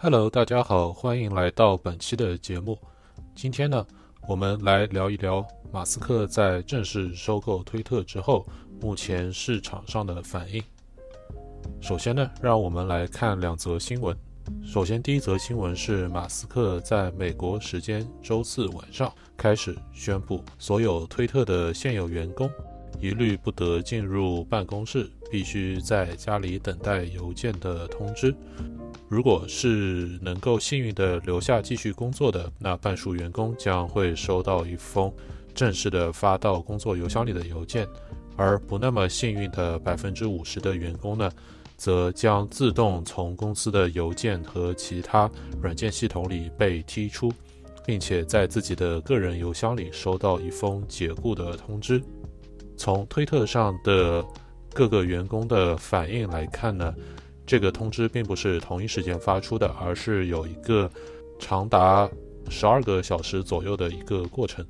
Hello，大家好，欢迎来到本期的节目。今天呢，我们来聊一聊马斯克在正式收购推特之后，目前市场上的反应。首先呢，让我们来看两则新闻。首先，第一则新闻是马斯克在美国时间周四晚上开始宣布，所有推特的现有员工一律不得进入办公室，必须在家里等待邮件的通知。如果是能够幸运的留下继续工作的，那半数员工将会收到一封正式的发到工作邮箱里的邮件，而不那么幸运的百分之五十的员工呢？则将自动从公司的邮件和其他软件系统里被踢出，并且在自己的个人邮箱里收到一封解雇的通知。从推特上的各个员工的反应来看呢，这个通知并不是同一时间发出的，而是有一个长达十二个小时左右的一个过程。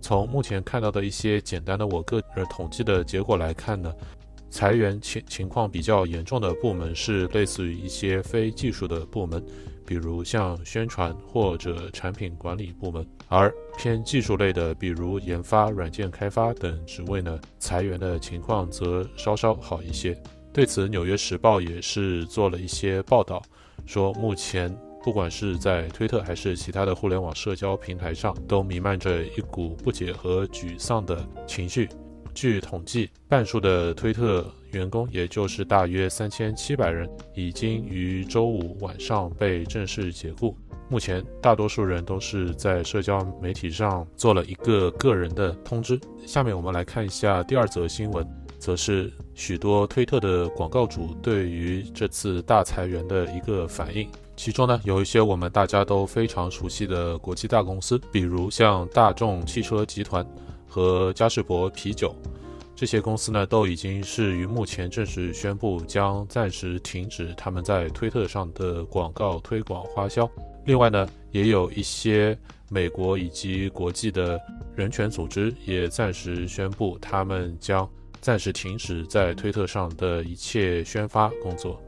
从目前看到的一些简单的我个人统计的结果来看呢。裁员情情况比较严重的部门是类似于一些非技术的部门，比如像宣传或者产品管理部门；而偏技术类的，比如研发、软件开发等职位呢，裁员的情况则稍稍好一些。对此，《纽约时报》也是做了一些报道，说目前不管是在推特还是其他的互联网社交平台上，都弥漫着一股不解和沮丧的情绪。据统计，半数的推特员工，也就是大约三千七百人，已经于周五晚上被正式解雇。目前，大多数人都是在社交媒体上做了一个个人的通知。下面我们来看一下第二则新闻，则是许多推特的广告主对于这次大裁员的一个反应。其中呢，有一些我们大家都非常熟悉的国际大公司，比如像大众汽车集团。和嘉士伯啤酒这些公司呢，都已经是于目前正式宣布将暂时停止他们在推特上的广告推广花销。另外呢，也有一些美国以及国际的人权组织也暂时宣布，他们将暂时停止在推特上的一切宣发工作。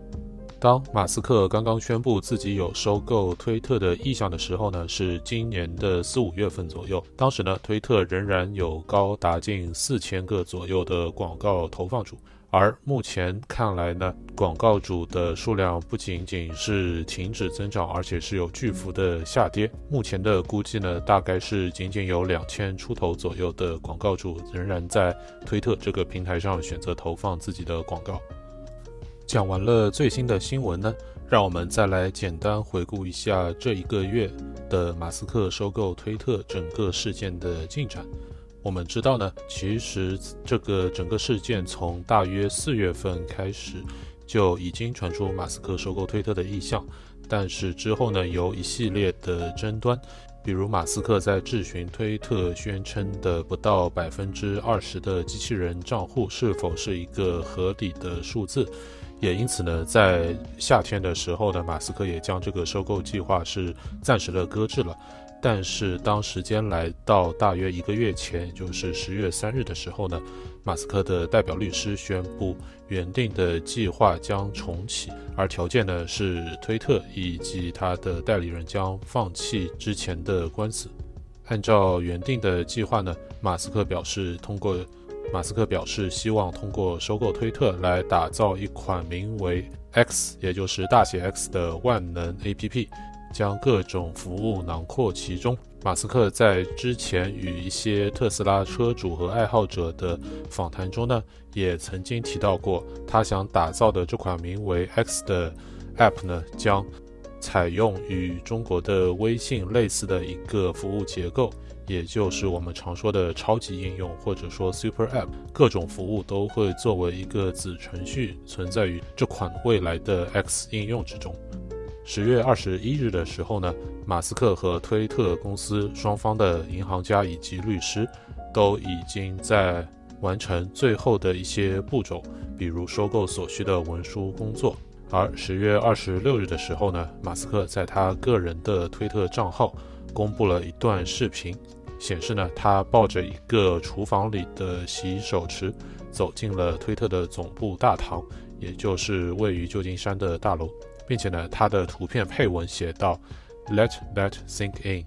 当马斯克刚刚宣布自己有收购推特的意向的时候呢，是今年的四五月份左右。当时呢，推特仍然有高达近四千个左右的广告投放主，而目前看来呢，广告主的数量不仅仅是停止增长，而且是有巨幅的下跌。目前的估计呢，大概是仅仅有两千出头左右的广告主仍然在推特这个平台上选择投放自己的广告。讲完了最新的新闻呢，让我们再来简单回顾一下这一个月的马斯克收购推特整个事件的进展。我们知道呢，其实这个整个事件从大约四月份开始就已经传出马斯克收购推特的意向，但是之后呢，有一系列的争端，比如马斯克在质询推特宣称的不到百分之二十的机器人账户是否是一个合理的数字。也因此呢，在夏天的时候呢，马斯克也将这个收购计划是暂时的搁置了。但是当时间来到大约一个月前，就是十月三日的时候呢，马斯克的代表律师宣布原定的计划将重启，而条件呢是推特以及他的代理人将放弃之前的官司。按照原定的计划呢，马斯克表示通过。马斯克表示，希望通过收购推特来打造一款名为 X，也就是大写 X 的万能 APP，将各种服务囊括其中。马斯克在之前与一些特斯拉车主和爱好者的访谈中呢，也曾经提到过，他想打造的这款名为 X 的 App 呢，将采用与中国的微信类似的一个服务结构。也就是我们常说的超级应用，或者说 Super App，各种服务都会作为一个子程序存在于这款未来的 X 应用之中。十月二十一日的时候呢，马斯克和推特公司双方的银行家以及律师都已经在完成最后的一些步骤，比如收购所需的文书工作。而十月二十六日的时候呢，马斯克在他个人的推特账号。公布了一段视频，显示呢，他抱着一个厨房里的洗手池，走进了推特的总部大堂，也就是位于旧金山的大楼。并且呢，他的图片配文写道 “Let that sink in”，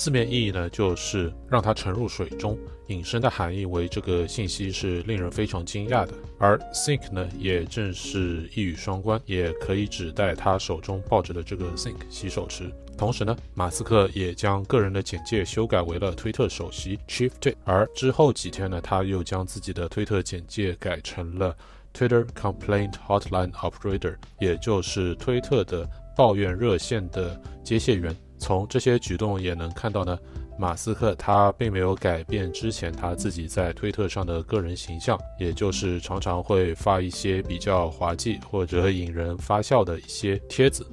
字面意义呢就是让它沉入水中，引申的含义为这个信息是令人非常惊讶的。而 “sink” 呢，也正是一语双关，也可以指代他手中抱着的这个 “sink” 洗手池。同时呢，马斯克也将个人的简介修改为了推特首席 Chief J，而之后几天呢，他又将自己的推特简介改成了 Twitter Complaint Hotline Operator，也就是推特的抱怨热线的接线员。从这些举动也能看到呢，马斯克他并没有改变之前他自己在推特上的个人形象，也就是常常会发一些比较滑稽或者引人发笑的一些帖子。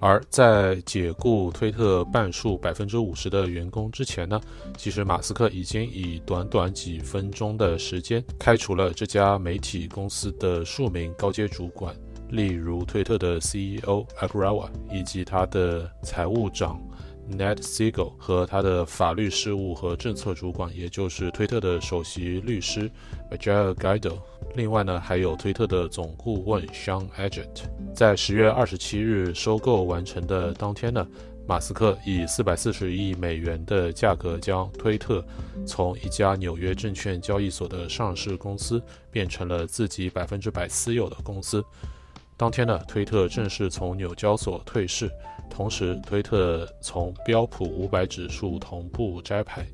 而在解雇推特半数百分之五十的员工之前呢，其实马斯克已经以短短几分钟的时间开除了这家媒体公司的数名高阶主管，例如推特的 CEO Agrawa 以及他的财务长。Ned Siegel 和他的法律事务和政策主管，也就是推特的首席律师 Majel Guido。另外呢，还有推特的总顾问 Sean Edgett。在十月二十七日收购完成的当天呢，马斯克以四百四十亿美元的价格将推特从一家纽约证券交易所的上市公司变成了自己百分之百私有的公司。当天呢，推特正式从纽交所退市。同时，推特从标普五百指数同步摘牌。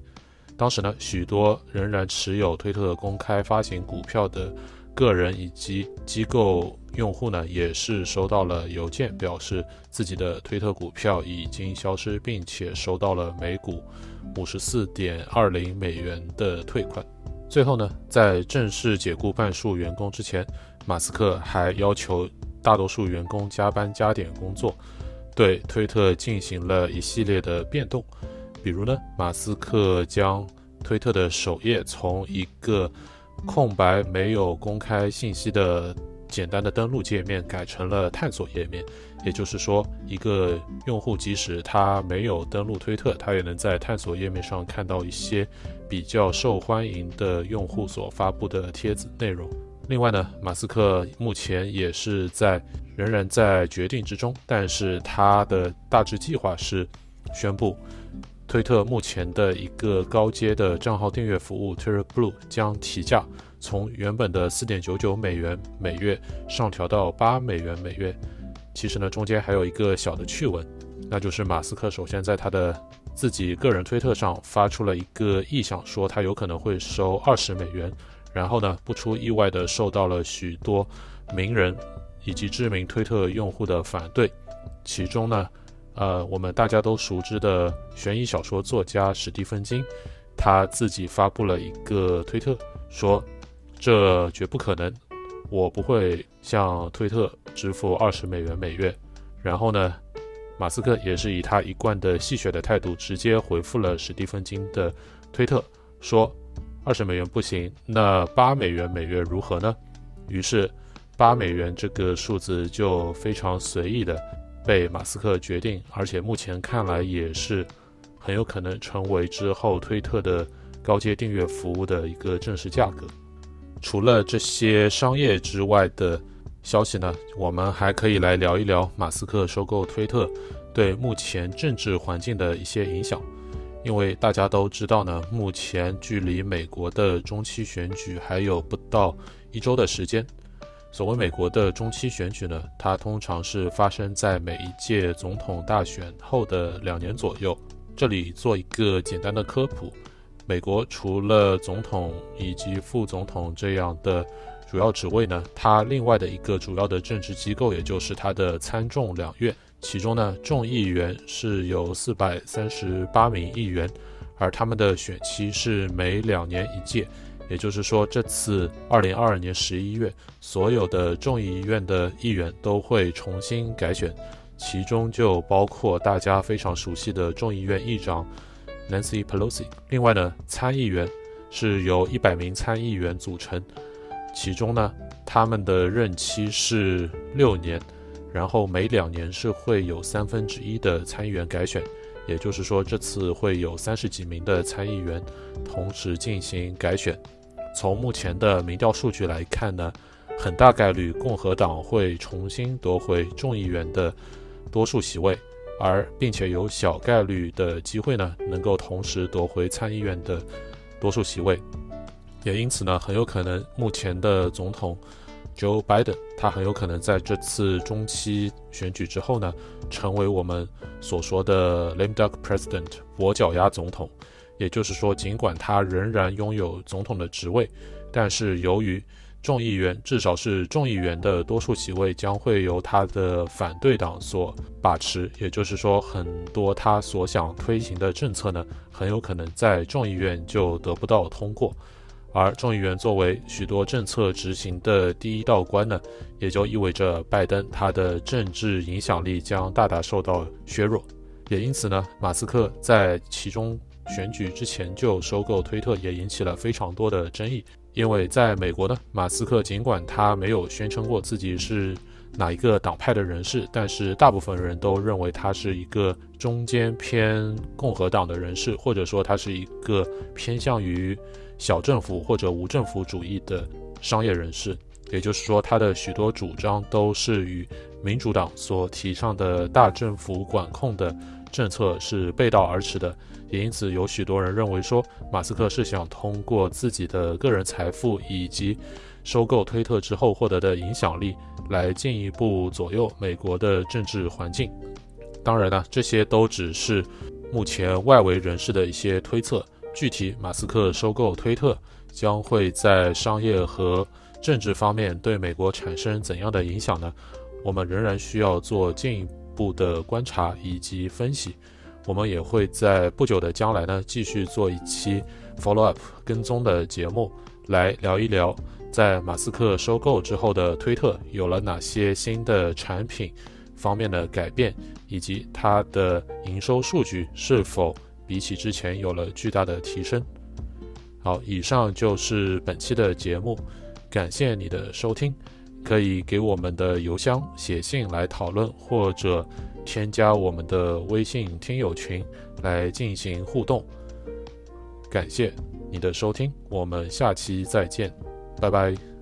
当时呢，许多仍然持有推特公开发行股票的个人以及机构用户呢，也是收到了邮件，表示自己的推特股票已经消失，并且收到了每股五十四点二零美元的退款。最后呢，在正式解雇半数员工之前，马斯克还要求大多数员工加班加点工作。对推特进行了一系列的变动，比如呢，马斯克将推特的首页从一个空白、没有公开信息的简单的登录界面改成了探索页面。也就是说，一个用户即使他没有登录推特，他也能在探索页面上看到一些比较受欢迎的用户所发布的帖子内容。另外呢，马斯克目前也是在。仍然在决定之中，但是他的大致计划是宣布，推特目前的一个高阶的账号订阅服务 Twitter Blue 将提价，从原本的四点九九美元每月上调到八美元每月。其实呢，中间还有一个小的趣闻，那就是马斯克首先在他的自己个人推特上发出了一个意向，说他有可能会收二十美元，然后呢，不出意外的受到了许多名人。以及知名推特用户的反对，其中呢，呃，我们大家都熟知的悬疑小说作家史蒂芬金，他自己发布了一个推特，说这绝不可能，我不会向推特支付二十美元每月。然后呢，马斯克也是以他一贯的戏谑的态度，直接回复了史蒂芬金的推特，说二十美元不行，那八美元每月如何呢？于是。八美元这个数字就非常随意的被马斯克决定，而且目前看来也是很有可能成为之后推特的高阶订阅服务的一个正式价格。除了这些商业之外的消息呢，我们还可以来聊一聊马斯克收购推特对目前政治环境的一些影响。因为大家都知道呢，目前距离美国的中期选举还有不到一周的时间。所谓美国的中期选举呢，它通常是发生在每一届总统大选后的两年左右。这里做一个简单的科普：美国除了总统以及副总统这样的主要职位呢，它另外的一个主要的政治机构，也就是它的参众两院，其中呢，众议员是有四百三十八名议员，而他们的选期是每两年一届。也就是说，这次二零二二年十一月，所有的众议院的议员都会重新改选，其中就包括大家非常熟悉的众议院议长 Nancy Pelosi。另外呢，参议员是由一百名参议员组成，其中呢，他们的任期是六年，然后每两年是会有三分之一的参议员改选。也就是说，这次会有三十几名的参议员同时进行改选。从目前的民调数据来看呢，很大概率共和党会重新夺回众议员的多数席位，而并且有小概率的机会呢，能够同时夺回参议院的多数席位。也因此呢，很有可能目前的总统 Joe Biden，他很有可能在这次中期选举之后呢，成为我们所说的 lame duck president 跛脚鸭总统。也就是说，尽管他仍然拥有总统的职位，但是由于众议员，至少是众议员的多数席位将会由他的反对党所把持。也就是说，很多他所想推行的政策呢，很有可能在众议院就得不到通过。而众议员作为许多政策执行的第一道关呢，也就意味着拜登他的政治影响力将大大受到削弱。也因此呢，马斯克在其中选举之前就收购推特，也引起了非常多的争议。因为在美国呢，马斯克尽管他没有宣称过自己是哪一个党派的人士，但是大部分人都认为他是一个中间偏共和党的人士，或者说他是一个偏向于。小政府或者无政府主义的商业人士，也就是说，他的许多主张都是与民主党所提倡的大政府管控的政策是背道而驰的。也因此，有许多人认为说，马斯克是想通过自己的个人财富以及收购推特之后获得的影响力，来进一步左右美国的政治环境。当然呢，这些都只是目前外围人士的一些推测。具体，马斯克收购推特将会在商业和政治方面对美国产生怎样的影响呢？我们仍然需要做进一步的观察以及分析。我们也会在不久的将来呢，继续做一期 follow up 跟踪的节目，来聊一聊在马斯克收购之后的推特有了哪些新的产品方面的改变，以及它的营收数据是否。比起之前有了巨大的提升。好，以上就是本期的节目，感谢你的收听。可以给我们的邮箱写信来讨论，或者添加我们的微信听友群来进行互动。感谢你的收听，我们下期再见，拜拜。